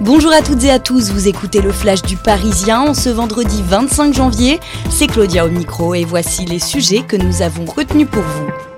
Bonjour à toutes et à tous, vous écoutez le Flash du Parisien en ce vendredi 25 janvier. C'est Claudia au micro et voici les sujets que nous avons retenus pour vous.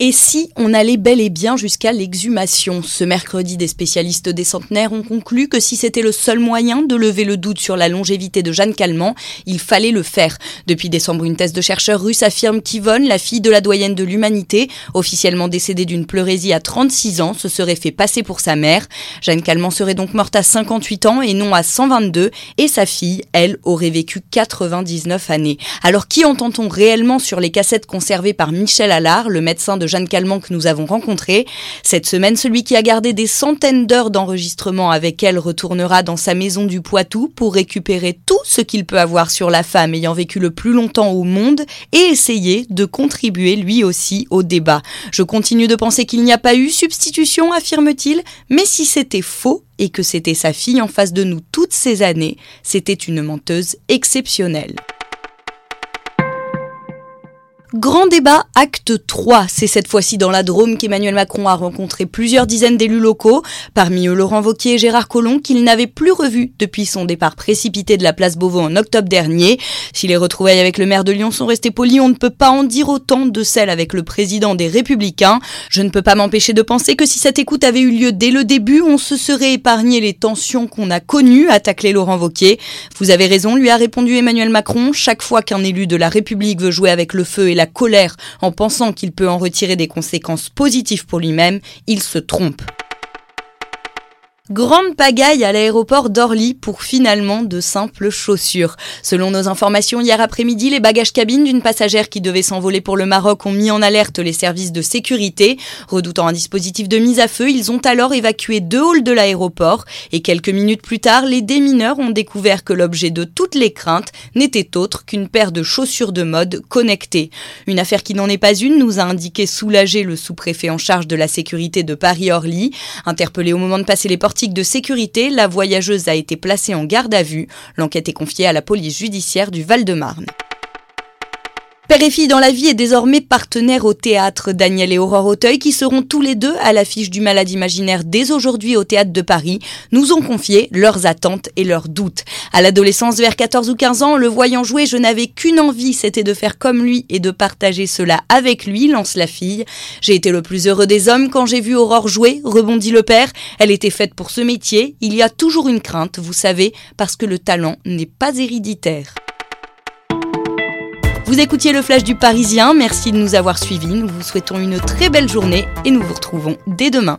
Et si on allait bel et bien jusqu'à l'exhumation Ce mercredi, des spécialistes des centenaires ont conclu que si c'était le seul moyen de lever le doute sur la longévité de Jeanne Calment, il fallait le faire. Depuis décembre, une thèse de chercheurs russes affirme qu'Yvonne, la fille de la doyenne de l'humanité, officiellement décédée d'une pleurésie à 36 ans, se serait fait passer pour sa mère. Jeanne Calment serait donc morte à 58 ans et non à 122, et sa fille, elle, aurait vécu 99 années. Alors qui entend-on réellement sur les cassettes conservées par Michel Allard, le médecin de Jeanne Calment que nous avons rencontré. Cette semaine, celui qui a gardé des centaines d'heures d'enregistrement avec elle retournera dans sa maison du Poitou pour récupérer tout ce qu'il peut avoir sur la femme ayant vécu le plus longtemps au monde et essayer de contribuer lui aussi au débat. Je continue de penser qu'il n'y a pas eu substitution, affirme-t-il, mais si c'était faux, et que c'était sa fille en face de nous toutes ces années, c'était une menteuse exceptionnelle. Grand débat, acte 3. C'est cette fois-ci dans la Drôme qu'Emmanuel Macron a rencontré plusieurs dizaines d'élus locaux, parmi eux Laurent Vauquier et Gérard Collomb, qu'il n'avait plus revu depuis son départ précipité de la place Beauvau en octobre dernier. Si les retrouvailles avec le maire de Lyon sont restées polies, on ne peut pas en dire autant de celles avec le président des Républicains. Je ne peux pas m'empêcher de penser que si cette écoute avait eu lieu dès le début, on se serait épargné les tensions qu'on a connues, a taclé Laurent Vauquier. Vous avez raison, lui a répondu Emmanuel Macron. Chaque fois qu'un élu de la République veut jouer avec le feu et la colère en pensant qu'il peut en retirer des conséquences positives pour lui-même, il se trompe. Grande pagaille à l'aéroport d'Orly pour finalement de simples chaussures. Selon nos informations, hier après-midi, les bagages cabines d'une passagère qui devait s'envoler pour le Maroc ont mis en alerte les services de sécurité. Redoutant un dispositif de mise à feu, ils ont alors évacué deux halls de l'aéroport et quelques minutes plus tard, les démineurs ont découvert que l'objet de toutes les craintes n'était autre qu'une paire de chaussures de mode connectées. Une affaire qui n'en est pas une, nous a indiqué soulagé le sous-préfet en charge de la sécurité de Paris-Orly. Interpellé au moment de passer les portes de sécurité, la voyageuse a été placée en garde à vue. L'enquête est confiée à la police judiciaire du Val-de-Marne. Père et fille dans la vie est désormais partenaire au théâtre. Daniel et Aurore Auteuil, qui seront tous les deux à l'affiche du Malade imaginaire dès aujourd'hui au théâtre de Paris, nous ont confié leurs attentes et leurs doutes. À l'adolescence, vers 14 ou 15 ans, le voyant jouer, je n'avais qu'une envie, c'était de faire comme lui et de partager cela avec lui, lance la fille. J'ai été le plus heureux des hommes quand j'ai vu Aurore jouer, rebondit le père. Elle était faite pour ce métier. Il y a toujours une crainte, vous savez, parce que le talent n'est pas héréditaire. Vous écoutiez le flash du Parisien, merci de nous avoir suivis, nous vous souhaitons une très belle journée et nous vous retrouvons dès demain.